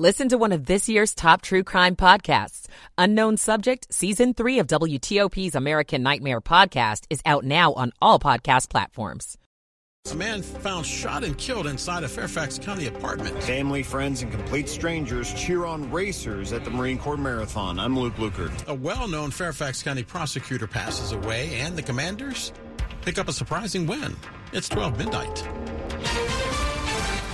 Listen to one of this year's top true crime podcasts. Unknown Subject, Season 3 of WTOP's American Nightmare podcast is out now on all podcast platforms. A man found shot and killed inside a Fairfax County apartment. Family, friends, and complete strangers cheer on racers at the Marine Corps Marathon. I'm Luke Lukert. A well known Fairfax County prosecutor passes away, and the commanders pick up a surprising win. It's 12 midnight.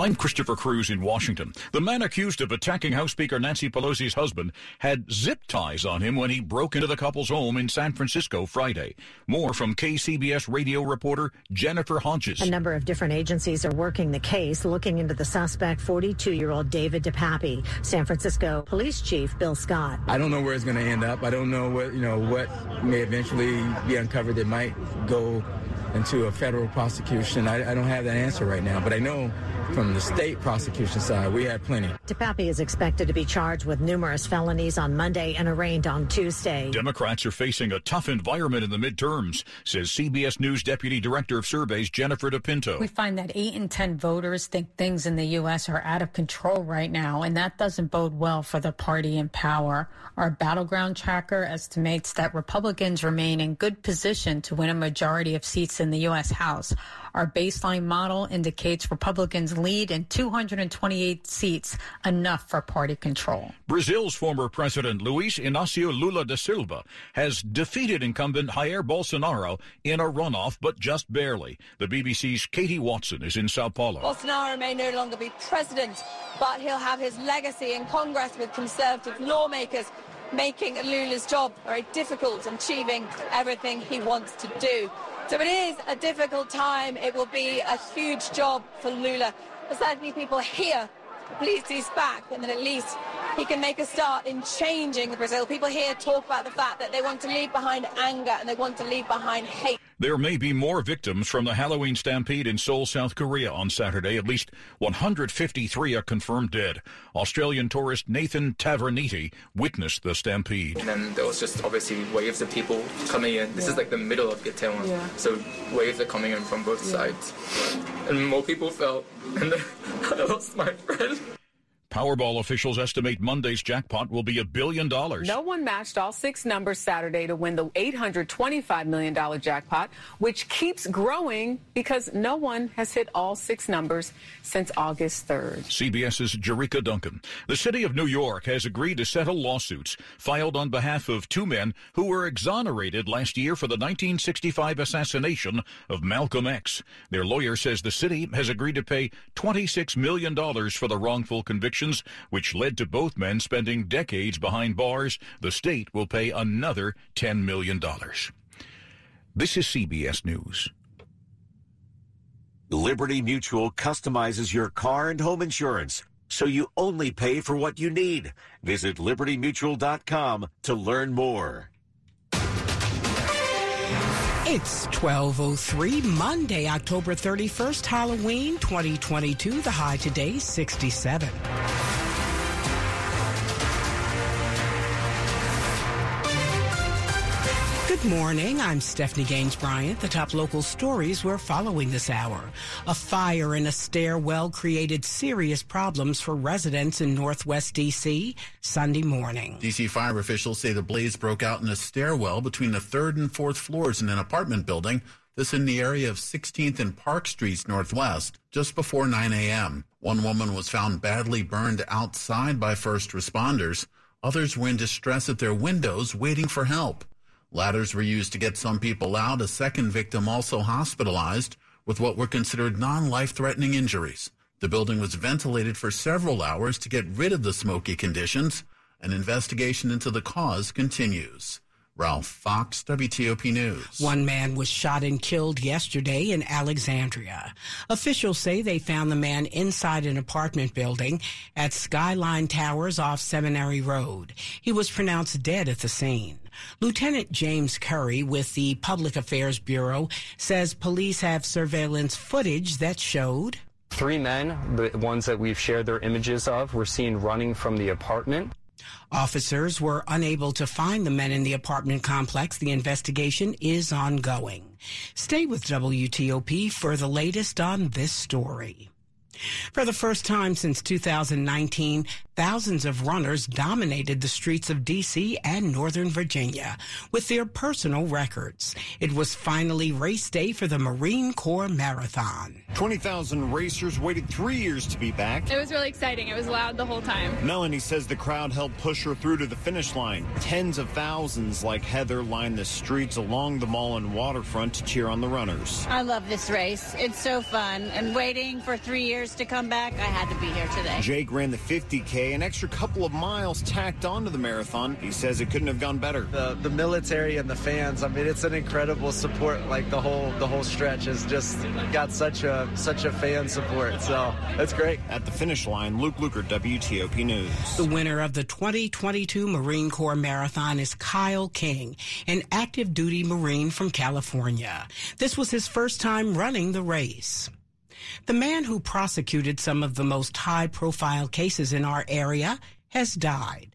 I'm Christopher Cruz in Washington. The man accused of attacking House Speaker Nancy Pelosi's husband had zip ties on him when he broke into the couple's home in San Francisco Friday. More from KCBS radio reporter Jennifer Hodges. A number of different agencies are working the case, looking into the suspect, 42-year-old David DePape. San Francisco Police Chief Bill Scott. I don't know where it's going to end up. I don't know what you know what may eventually be uncovered that might go into a federal prosecution. I, I don't have that answer right now, but I know from the state prosecution side, we had plenty. DePape is expected to be charged with numerous felonies on Monday and arraigned on Tuesday. Democrats are facing a tough environment in the midterms, says CBS News Deputy Director of Surveys Jennifer DePinto. We find that 8 in 10 voters think things in the U.S. are out of control right now, and that doesn't bode well for the party in power. Our battleground tracker estimates that Republicans remain in good position to win a majority of seats in the U.S. House. Our baseline model indicates Republicans lead in 228 seats, enough for party control. Brazil's former president Luiz Inácio Lula da Silva has defeated incumbent Jair Bolsonaro in a runoff, but just barely. The BBC's Katie Watson is in Sao Paulo. Bolsonaro may no longer be president, but he'll have his legacy in Congress with conservative lawmakers making Lula's job very difficult and achieving everything he wants to do. So it is a difficult time. It will be a huge job for Lula. But certainly people here pleased he's back and that at least he can make a start in changing Brazil. People here talk about the fact that they want to leave behind anger and they want to leave behind hate. There may be more victims from the Halloween stampede in Seoul, South Korea on Saturday. At least 153 are confirmed dead. Australian tourist Nathan Taverniti witnessed the stampede. And then there was just obviously waves of people coming in. This yeah. is like the middle of Itaewon, yeah. so waves are coming in from both yeah. sides. And more people fell, and then I lost my friend. Powerball officials estimate Monday's jackpot will be a billion dollars. No one matched all six numbers Saturday to win the $825 million jackpot, which keeps growing because no one has hit all six numbers since August 3rd. CBS's Jericka Duncan. The city of New York has agreed to settle lawsuits filed on behalf of two men who were exonerated last year for the 1965 assassination of Malcolm X. Their lawyer says the city has agreed to pay $26 million for the wrongful conviction convictions, which led to both men spending decades behind bars, the state will pay another $10 million. This is CBS News. Liberty Mutual customizes your car and home insurance so you only pay for what you need. Visit libertymutual.com to learn more. It's 1203 Monday, October 31st, Halloween 2022. The high today 67. Good morning. I'm Stephanie Gaines Bryant. The top local stories we're following this hour. A fire in a stairwell created serious problems for residents in Northwest D.C. Sunday morning. D.C. fire officials say the blaze broke out in a stairwell between the third and fourth floors in an apartment building. This in the area of 16th and Park Streets Northwest, just before 9 a.m. One woman was found badly burned outside by first responders. Others were in distress at their windows waiting for help. Ladders were used to get some people out. A second victim also hospitalized with what were considered non-life threatening injuries. The building was ventilated for several hours to get rid of the smoky conditions. An investigation into the cause continues. Ralph Fox, WTOP News. One man was shot and killed yesterday in Alexandria. Officials say they found the man inside an apartment building at Skyline Towers off Seminary Road. He was pronounced dead at the scene. Lieutenant James Curry with the Public Affairs Bureau says police have surveillance footage that showed Three men, the ones that we've shared their images of, were seen running from the apartment. Officers were unable to find the men in the apartment complex. The investigation is ongoing. Stay with WTOP for the latest on this story. For the first time since 2019, thousands of runners dominated the streets of D.C. and Northern Virginia with their personal records. It was finally race day for the Marine Corps Marathon. 20,000 racers waited three years to be back. It was really exciting. It was loud the whole time. Melanie says the crowd helped push her through to the finish line. Tens of thousands like Heather lined the streets along the mall and waterfront to cheer on the runners. I love this race. It's so fun. And waiting for three years to come back, I had to be here today. Jake ran the 50K an extra couple of miles tacked onto the marathon. He says it couldn't have gone better. The the military and the fans, I mean, it's an incredible support. Like the whole the whole stretch has just got such a such a fan support. So that's great. At the finish line, Luke Lukert, WTOP News. The winner of the 2022 Marine Corps Marathon is Kyle King, an active duty Marine from California. This was his first time running the race. The man who prosecuted some of the most high profile cases in our area has died.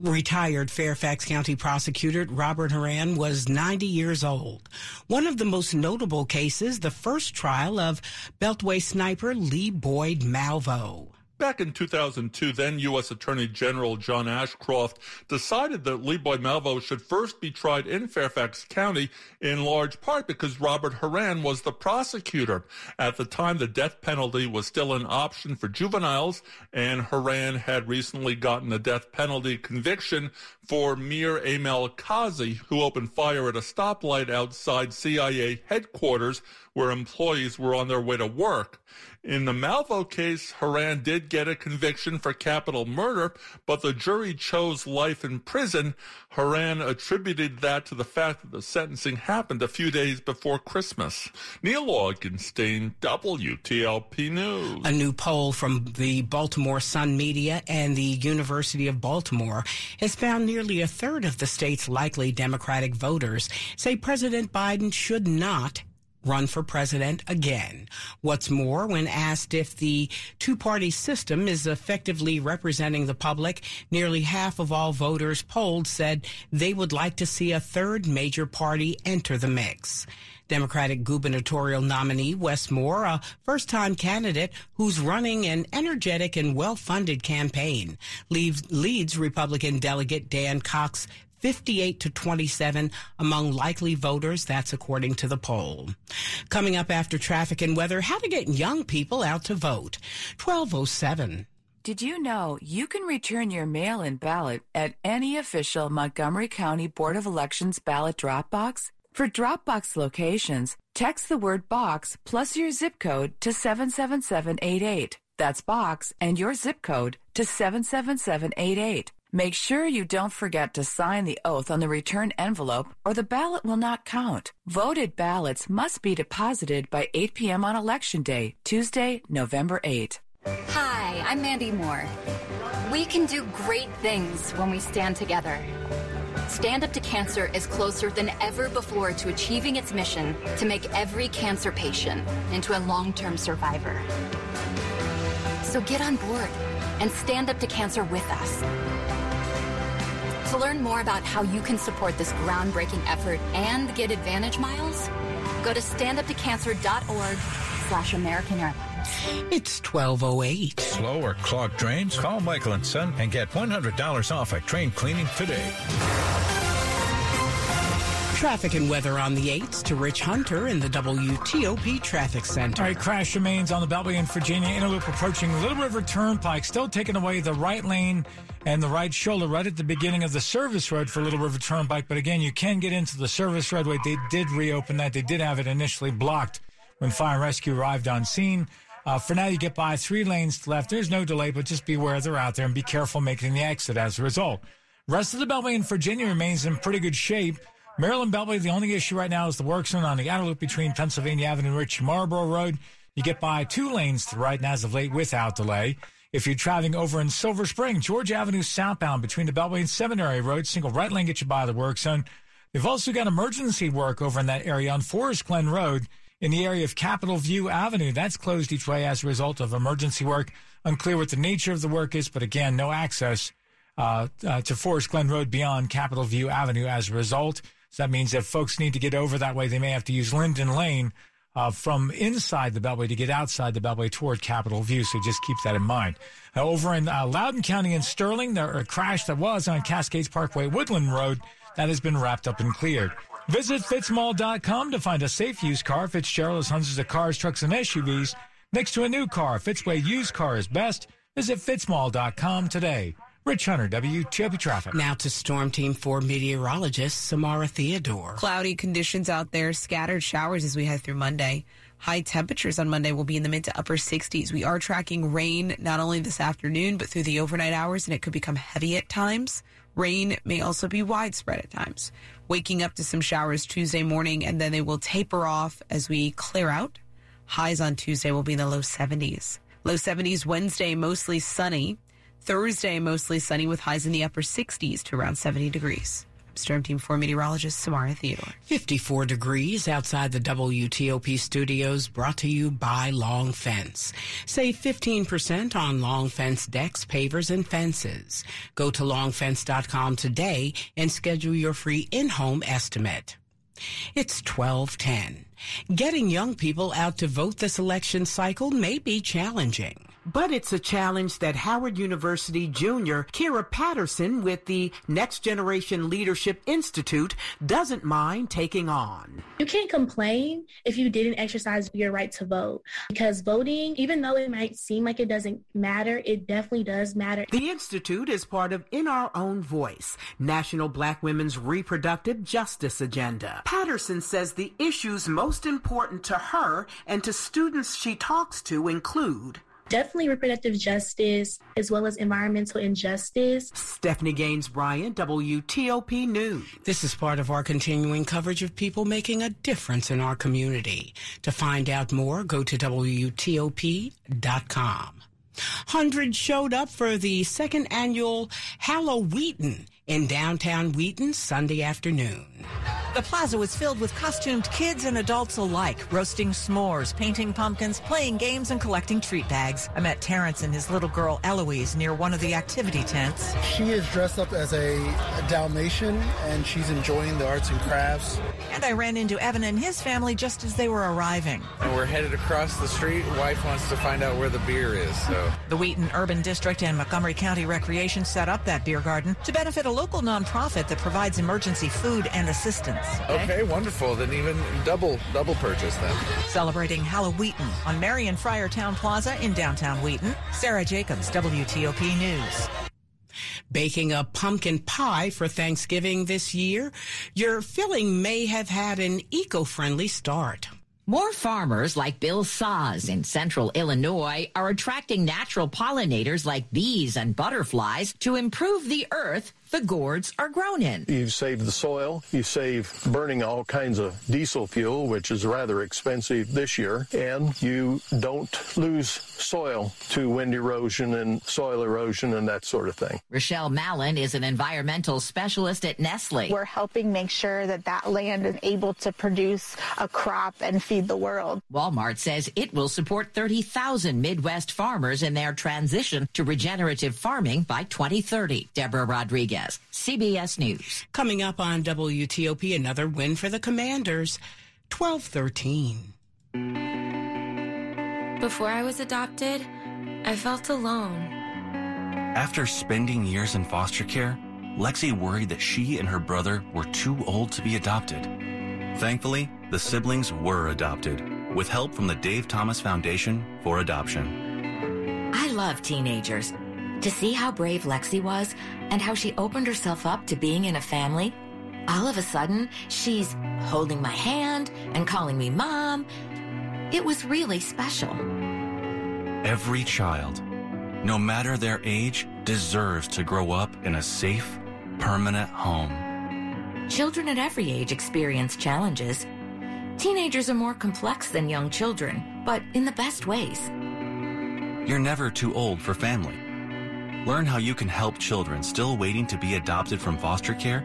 Retired Fairfax County prosecutor Robert Horan was 90 years old. One of the most notable cases, the first trial of Beltway sniper Lee Boyd Malvo. Back in 2002, then U.S. Attorney General John Ashcroft decided that Lee Boyd Malvo should first be tried in Fairfax County in large part because Robert Horan was the prosecutor. At the time, the death penalty was still an option for juveniles, and Horan had recently gotten a death penalty conviction for Mir Aimal Kasi, who opened fire at a stoplight outside CIA headquarters where employees were on their way to work. In the Malvo case, Horan did get a conviction for capital murder, but the jury chose life in prison. Horan attributed that to the fact that the sentencing happened a few days before Christmas. Neil Augenstein, WTOP News. A new poll from the Baltimore Sun Media and the University of Baltimore has found nearly a third of the state's likely Democratic voters say President Biden should not run for president again. What's more, when asked if the two party system is effectively representing the public, nearly half of all voters polled said they would like to see a third major party enter the mix. Democratic gubernatorial nominee Wes Moore, a first time candidate who's running an energetic and well funded campaign, leads Republican delegate Dan Cox 58 to 27 among likely voters. That's according to the poll. Coming up after traffic and weather, how to get young people out to vote. 1207. Did you know you can return your mail in ballot at any official Montgomery County Board of Elections ballot drop box? For Dropbox locations, text the word box plus your zip code to 77788. That's box and your zip code to 77788. Make sure you don't forget to sign the oath on the return envelope or the ballot will not count. Voted ballots must be deposited by 8 p.m. on Election Day, Tuesday, November 8. Hi, I'm Mandy Moore. We can do great things when we stand together. Stand Up to Cancer is closer than ever before to achieving its mission to make every cancer patient into a long term survivor. So get on board and stand up to cancer with us. To learn more about how you can support this groundbreaking effort and get Advantage Miles, go to standuptocancer.org slash American Airlines. It's 1208. Slow or clogged drains? Call Michael and Son and get $100 off at train cleaning today. Traffic and weather on the 8s to Rich Hunter in the WTOP Traffic Center. All right, crash remains on the Beltway in Virginia Inner Loop approaching Little River Turnpike, still taking away the right lane and the right shoulder right at the beginning of the service road for Little River Turnpike. But again, you can get into the service roadway. They did reopen that. They did have it initially blocked when fire and rescue arrived on scene. Uh, for now, you get by three lanes left. There's no delay, but just beware they're out there and be careful making the exit as a result. Rest of the Beltway in Virginia remains in pretty good shape. Maryland Beltway, the only issue right now is the work zone on the outer loop between Pennsylvania Avenue and Ritchie Marlboro Road. You get by two lanes to the right now as of late without delay. If you're traveling over in Silver Spring, Georgia Avenue southbound between the Beltway and Seminary Road, single right lane gets you by the work zone. They've also got emergency work over in that area on Forest Glen Road in the area of Capitol View Avenue. That's closed each way as a result of emergency work. Unclear what the nature of the work is, but again, no access uh, uh, to Forest Glen Road beyond Capitol View Avenue as a result. So that means if folks need to get over that way, they may have to use Linden Lane uh, from inside the Beltway to get outside the Beltway toward Capitol View. So just keep that in mind. Uh, over in uh, Loudoun County and Sterling, there a crash that was on Cascades Parkway Woodland Road that has been wrapped up and cleared. Visit fitzmall.com to find a safe used car. Fitzgerald has hundreds of cars, trucks, and SUVs next to a new car. Fitzway used car is best. Visit fitzmall.com today. Rich Hunter, WTOP Traffic. Now to Storm Team 4 meteorologist Samara Theodore. Cloudy conditions out there, scattered showers as we head through Monday. High temperatures on Monday will be in the mid to upper 60s. We are tracking rain not only this afternoon, but through the overnight hours, and it could become heavy at times. Rain may also be widespread at times. Waking up to some showers Tuesday morning, and then they will taper off as we clear out. Highs on Tuesday will be in the low 70s. Low 70s Wednesday, mostly sunny. Thursday, mostly sunny with highs in the upper 60s to around 70 degrees. Storm Team 4 meteorologist Samara Theodore. 54 degrees outside the WTOP studios, brought to you by Long Fence. Save 15% on Long Fence decks, pavers, and fences. Go to longfence.com today and schedule your free in-home estimate. It's 1210. Getting young people out to vote this election cycle may be challenging. But it's a challenge that Howard University junior Kira Patterson with the Next Generation Leadership Institute doesn't mind taking on. You can't complain if you didn't exercise your right to vote because voting, even though it might seem like it doesn't matter, it definitely does matter. The Institute is part of In Our Own Voice, National Black Women's Reproductive Justice Agenda. Patterson says the issues most important to her and to students she talks to include definitely reproductive justice as well as environmental injustice. Stephanie Gaines Bryant, WTOP News. This is part of our continuing coverage of people making a difference in our community. To find out more, go to WTOP.com. Hundreds showed up for the second annual Halloween in downtown Wheaton Sunday afternoon. The plaza was filled with costumed kids and adults alike, roasting s'mores, painting pumpkins, playing games, and collecting treat bags. I met Terrence and his little girl Eloise near one of the activity tents. She is dressed up as a, a Dalmatian and she's enjoying the arts and crafts. And I ran into Evan and his family just as they were arriving. And we're headed across the street. Wife wants to find out where the beer is, so. The Wheaton Urban District and Montgomery County Recreation set up that beer garden to benefit a local nonprofit that provides emergency food and assistance. Okay, okay wonderful. Then even double double purchase then. Celebrating Halloween on Marian Fryer Town Plaza in downtown Wheaton. Sarah Jacobs, WTOP News. Baking a pumpkin pie for Thanksgiving this year, your filling may have had an eco-friendly start. More farmers like Bill Saz in central Illinois are attracting natural pollinators like bees and butterflies to improve the earth the gourds are grown in. You save the soil, you save burning all kinds of diesel fuel, which is rather expensive this year, and you don't lose soil to wind erosion and soil erosion and that sort of thing. Rochelle Mallon is an environmental specialist at Nestle. We're helping make sure that that land is able to produce a crop and feed the world. Walmart says it will support 30,000 Midwest farmers in their transition to regenerative farming by 2030. Deborah Rodriguez. CBS News. Coming up on WTOP, another win for the Commanders, 1213. Before I was adopted, I felt alone. After spending years in foster care, Lexi worried that she and her brother were too old to be adopted. Thankfully, the siblings were adopted with help from the Dave Thomas Foundation for Adoption. I love teenagers to see how brave Lexi was and how she opened herself up to being in a family, all of a sudden, she's holding my hand and calling me mom. It was really special. Every child, no matter their age, deserves to grow up in a safe, permanent home. Children at every age experience challenges. Teenagers are more complex than young children, but in the best ways. You're never too old for family. Learn how you can help children still waiting to be adopted from foster care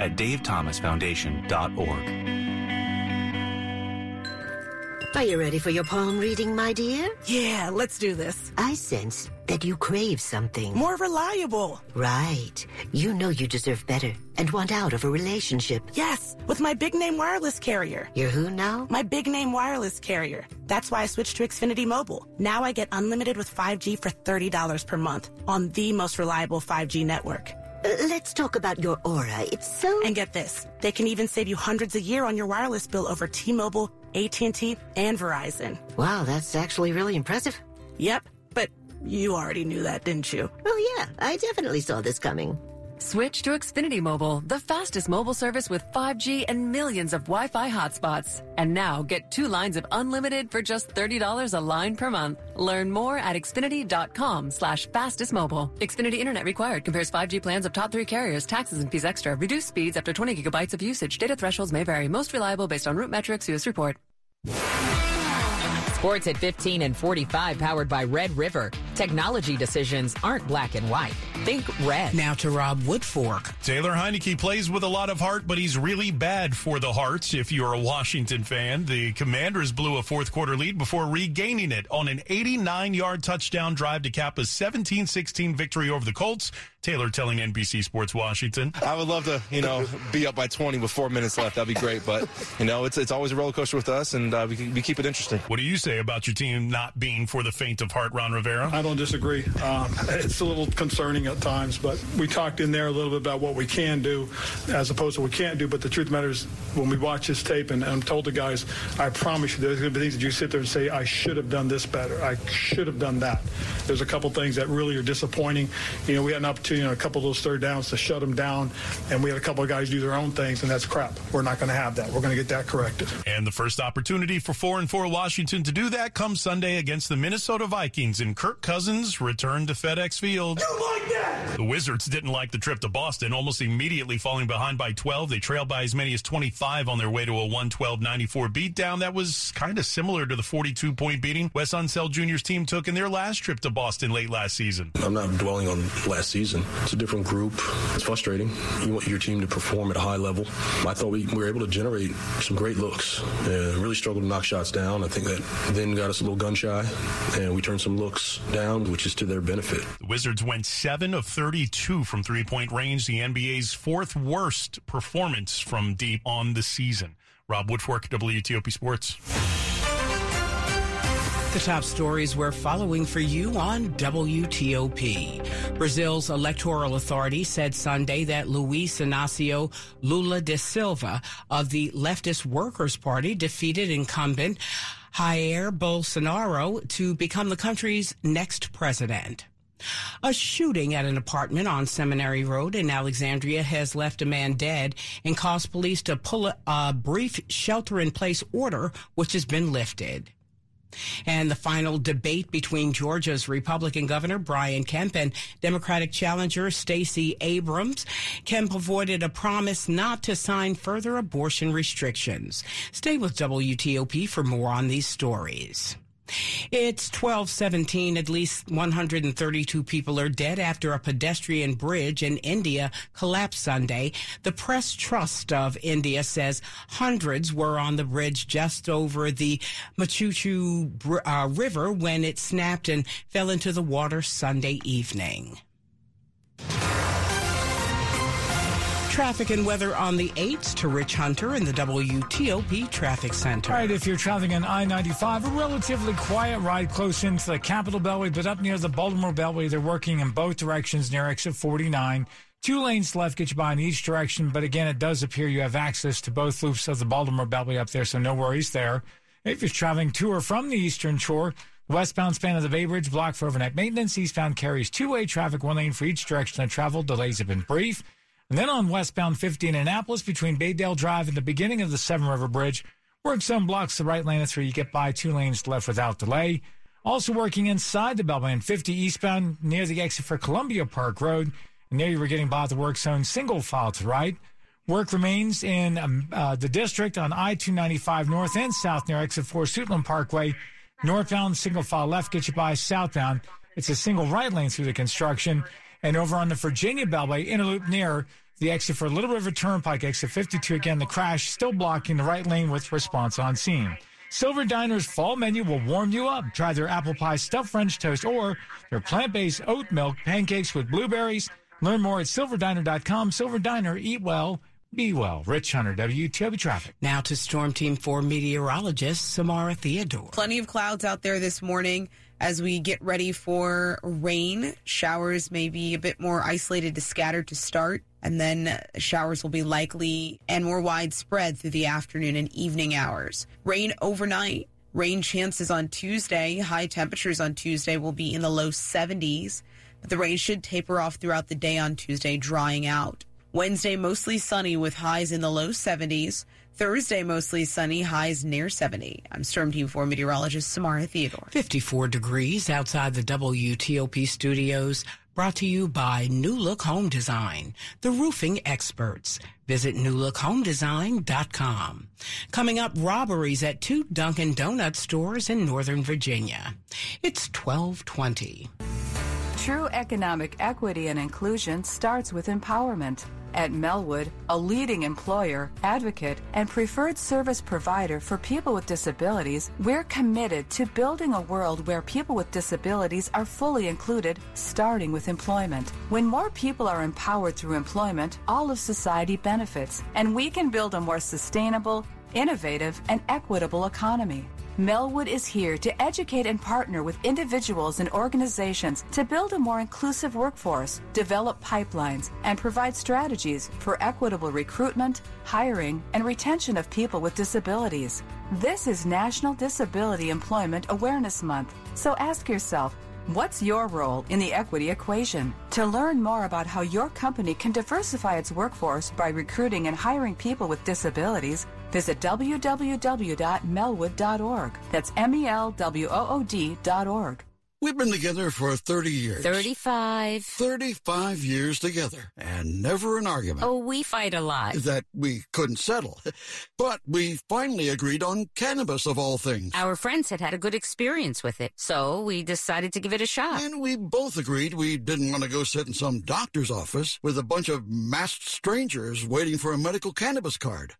at davethomasfoundation.org. Are you ready for your palm reading, my dear? Yeah, let's do this. I sense that you crave something. More reliable. Right. You know you deserve better and want out of a relationship. Yes, with my big name wireless carrier. You're who now? My big name wireless carrier. That's why I switched to Xfinity Mobile. Now I get unlimited with 5G for $30 per month on the most reliable 5G network. Uh, let's talk about your aura. It's so... And get this. They can even save you hundreds a year on your wireless bill over T-Mobile, AT&T, and Verizon. Wow, that's actually really impressive. Yep, you already knew that, didn't you? Oh yeah, I definitely saw this coming. Switch to Xfinity Mobile, the fastest mobile service with 5G and millions of Wi-Fi hotspots. And now get two lines of unlimited for just $30 a line per month. Learn more at xfinity.com slash fastest mobile. Xfinity Internet required. Compares 5G plans of top three carriers, taxes and fees extra. Reduced speeds after 20 gigabytes of usage. Data thresholds may vary. Most reliable based on RootMetrics. US report. Sports at 15 and 45 powered by Red River. Technology decisions aren't black and white. Think red. Now to Rob Woodfork. Taylor Heinicke plays with a lot of heart, but he's really bad for the Hearts. If you're a Washington fan, the Commanders blew a fourth quarter lead before regaining it on an 89 yard touchdown drive to cap a 17 16 victory over the Colts. Taylor telling NBC Sports Washington. I would love to, you know, be up by 20 with four minutes left. That'd be great. But, you know, it's, it's always a roller coaster with us, and uh, we, we keep it interesting. What do you say about your team not being for the faint of heart, Ron Rivera? I don't disagree. Um, it's a little concerning at times, but we talked in there a little bit about what we can do as opposed to what we can't do. But the truth matters when we watch this tape, and, and I'm told the guys, I promise you, there's going to be things that you sit there and say, I should have done this better. I should have done that. There's a couple things that really are disappointing. You know, we had an opportunity on a couple of those third downs to shut them down, and we had a couple of guys do their own things, and that's crap. We're not going to have that. We're going to get that corrected. And the first opportunity for 4 and 4 Washington to do that comes Sunday against the Minnesota Vikings, and Kirk Cousins returned to FedEx Field. Like the Wizards didn't like the trip to Boston, almost immediately falling behind by 12. They trailed by as many as 25 on their way to a 112-94 beatdown. That was kind of similar to the 42-point beating Wes Unseld Jr.'s team took in their last trip to Boston late last season. I'm not dwelling on last season. It's a different group. It's frustrating. You want your team to perform at a high level. I thought we were able to generate some great looks and really struggled to knock shots down. I think that then got us a little gun shy, and we turned some looks down, which is to their benefit. The Wizards went 7 of 32 from three point range, the NBA's fourth worst performance from deep on the season. Rob Woodfork, WTOP Sports. The top stories we're following for you on WTOP. Brazil's electoral authority said Sunday that Luis Inacio Lula da Silva of the leftist Workers' Party defeated incumbent Jair Bolsonaro to become the country's next president. A shooting at an apartment on Seminary Road in Alexandria has left a man dead and caused police to pull a, brief shelter in place order, which has been lifted. And the final debate between Georgia's Republican Governor Brian Kemp and Democratic challenger Stacey Abrams. Kemp avoided a promise not to sign further abortion restrictions. Stay with WTOP for more on these stories. It's 1217. At least 132 people are dead after a pedestrian bridge in India collapsed Sunday. The Press Trust of India says hundreds were on the bridge just over the Machchhu uh, River when it snapped and fell into the water Sunday evening. Traffic and weather on the 8s to Rich Hunter in the WTOP Traffic Center. All right, if you're traveling on I 95, a relatively quiet ride close into the Capitol Beltway, but up near the Baltimore Beltway, they're working in both directions near exit 49. Two lanes left get you by in each direction, but again, it does appear you have access to both loops of the Baltimore Beltway up there, so no worries there. If you're traveling to or from the Eastern Shore, westbound span of the Bay Bridge blocked for overnight maintenance. Eastbound carries two-way traffic, one lane for each direction of travel. Delays have been brief. And then on westbound 50 in Annapolis between Baydale Drive and the beginning of the Severn River Bridge, work zone blocks the right lane. That's where you get by two lanes left without delay. Also working inside the Beltway 50 eastbound near the exit for Columbia Park Road. And there you were getting by the work zone single file to right. Work remains in um, uh, the district on I-295 north and south near exit 4 Suitland Parkway. Northbound single file left gets you by southbound. It's a single right lane through the construction. And over on the Virginia Beltway, in a loop near the exit for Little River Turnpike, exit 52. Again, the crash still blocking the right lane with response on scene. Silver Diner's fall menu will warm you up. Try their apple pie stuffed French toast or their plant-based oat milk pancakes with blueberries. Learn more at silverdiner.com. Silver Diner, eat well, be well. Rich Hunter, WTOP Traffic. Now to Storm Team 4 meteorologist Samara Theodore. Plenty of clouds out there this morning as we get ready for rain. Showers may be a bit more isolated to scattered to start, and then showers will be likely and more widespread through the afternoon and evening hours. Rain overnight. Rain chances on Tuesday. High temperatures on Tuesday will be in the low 70s, but the rain should taper off throughout the day on Tuesday, drying out. Wednesday, mostly sunny with highs in the low 70s. Thursday, mostly sunny, highs near 70. I'm Storm Team 4 meteorologist Samara Theodore. 54 degrees outside the WTOP studios. Brought to you by New Look Home Design, the roofing experts. Visit newlookhomedesign.com. Coming up, robberies at two Dunkin' Donut stores in Northern Virginia. It's 1220. True economic equity and inclusion starts with empowerment. At Melwood, a leading employer, advocate, and preferred service provider for people with disabilities, we're committed to building a world where people with disabilities are fully included, starting with employment. When more people are empowered through employment, all of society benefits, and we can build a more sustainable, innovative, and equitable economy. Melwood is here to educate and partner with individuals and organizations to build a more inclusive workforce, develop pipelines, and provide strategies for equitable recruitment, hiring, and retention of people with disabilities. This is National Disability Employment Awareness Month, so ask yourself, What's your role in the equity equation? To learn more about how your company can diversify its workforce by recruiting and hiring people with disabilities, visit www.melwood.org. That's M E L W O O D.org. We've been together for 30 years. 35. 35 years together, and never an argument. Oh, we fight a lot. That we couldn't settle. But we finally agreed on cannabis of all things. Our friends had had a good experience with it, so we decided to give it a shot. And we both agreed we didn't want to go sit in some doctor's office with a bunch of masked strangers waiting for a medical cannabis card.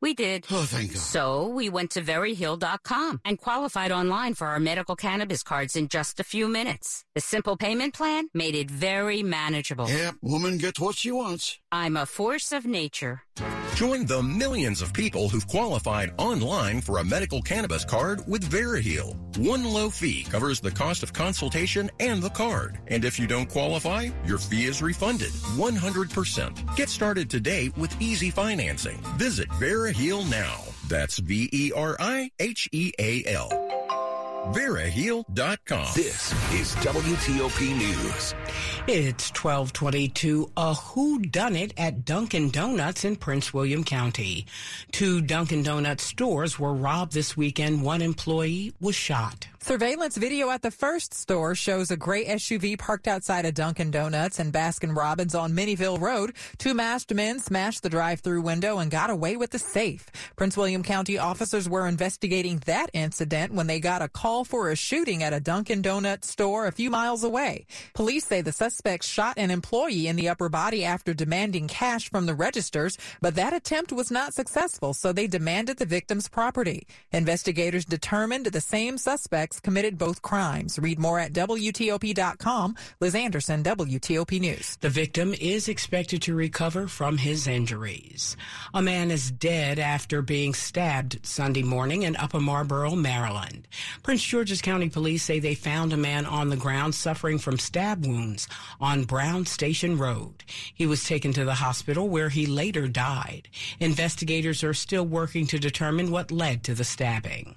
We did. Oh, thank God. So we went to veriheal.com and qualified online for our medical cannabis cards in just a few minutes. The simple payment plan made it very manageable. Yep, woman gets what she wants. I'm a force of nature. Join the millions of people who've qualified online for a medical cannabis card with Veriheal. One low fee covers the cost of consultation and the card. And if you don't qualify, your fee is refunded 100%. Get started today with easy financing. Visit Veriheal now. That's V-E-R-I-H-E-A-L. Veriheal.com. This is WTOP News. It's 1222, a whodunit at Dunkin' Donuts in Prince William County. Two Dunkin' Donuts stores were robbed this weekend. One employee was shot. Surveillance video at the first store shows a gray SUV parked outside a Dunkin' Donuts and Baskin Robbins on Minnieville Road. Two masked men smashed the drive-through window and got away with the safe. Prince William County officers were investigating that incident when they got a call for a shooting at a Dunkin' Donuts store a few miles away. Police say the suspects shot an employee in the upper body after demanding cash from the registers, but that attempt was not successful, so they demanded the victim's property. Investigators determined the same suspects committed both crimes. Read more at WTOP.com. Liz Anderson, WTOP News. The victim is expected to recover from his injuries. A man is dead after being stabbed Sunday morning in Upper Marlboro, Maryland. Prince George's County Police say they found a man on the ground suffering from stab wounds on Brown Station Road. He was taken to the hospital where he later died. Investigators are still working to determine what led to the stabbing.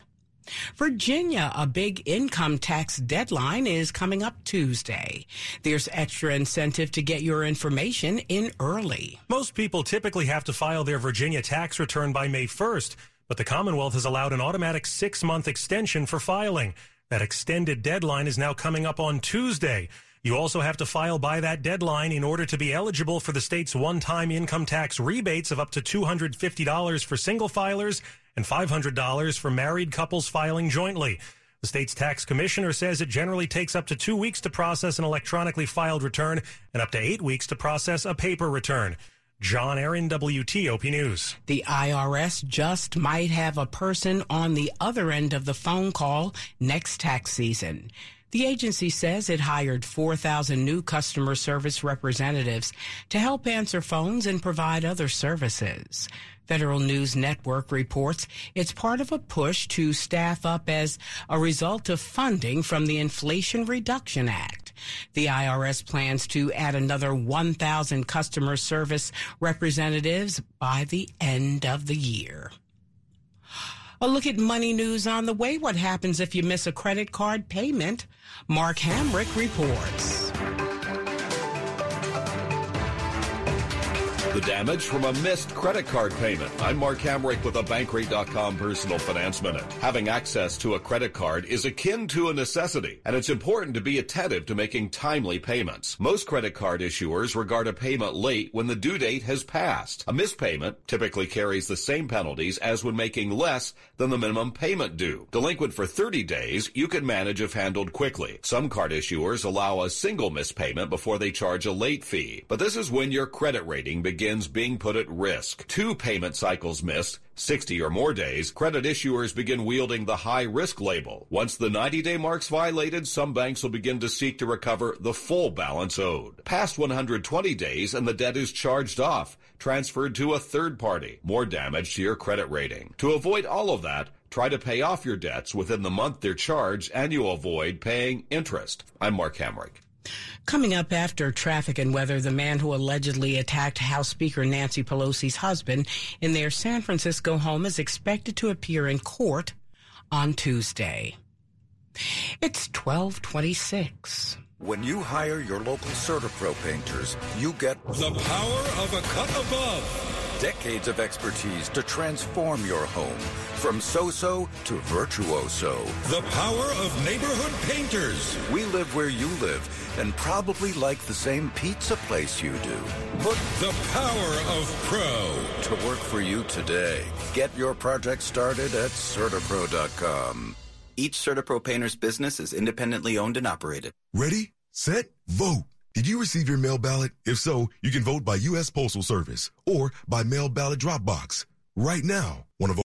Virginia, a big income tax deadline is coming up Tuesday. There's extra incentive to get your information in early. Most people typically have to file their Virginia tax return by May 1st, but the Commonwealth has allowed an automatic six month extension for filing. That extended deadline is now coming up on Tuesday. You also have to file by that deadline in order to be eligible for the state's one-time income tax rebates of up to $250 for single filers and $500 for married couples filing jointly. The state's tax commissioner says it generally takes up to two weeks to process an electronically filed return and up to eight weeks to process a paper return. John Aaron, WTOP News. The IRS just might have a person on the other end of the phone call next tax season. The agency says it hired 4,000 new customer service representatives to help answer phones and provide other services. Federal News Network reports it's part of a push to staff up as a result of funding from the Inflation Reduction Act. The IRS plans to add another 1,000 customer service representatives by the end of the year. A look at money news on the way. What happens if you miss a credit card payment? Mark Hamrick reports. The damage from a missed credit card payment. I'm Mark Hamrick with a Bankrate.com personal finance minute. Having access to a credit card is akin to a necessity, and it's important to be attentive to making timely payments. Most credit card issuers regard a payment late when the due date has passed. A missed payment typically carries the same penalties as when making less than the minimum payment due. Delinquent for 30 days, you can manage if handled quickly. Some card issuers allow a single missed payment before they charge a late fee, but this is when your credit rating begins begins being put at risk. Two payment cycles missed, 60 or more days, credit issuers begin wielding the high risk label. Once the 90 day mark's violated, some banks will begin to seek to recover the full balance owed. Past 120 days and the debt is charged off, transferred to a third party. More damage to your credit rating. To avoid all of that, Try to pay off your debts within the month they're charged and you'll avoid paying interest. I'm Mark Hamrick. Coming up after traffic and weather, the man who allegedly attacked House Speaker Nancy Pelosi's husband in their San Francisco home is expected to appear in court on Tuesday. It's 1226. When you hire your local CertaPro painters, you get the power of a cut above decades of expertise to transform your home from so-so to virtuoso. The power of neighborhood painters. We live where you live and probably like the same pizza place you do. Put the power of pro to work for you today. Get your project started at CertaPro.com. Each CertaPro painter's business is independently owned and operated. Ready, set, vote. Did you receive your mail ballot? If so, you can vote by U.S. Postal Service or by mail ballot drop box. Right now, one of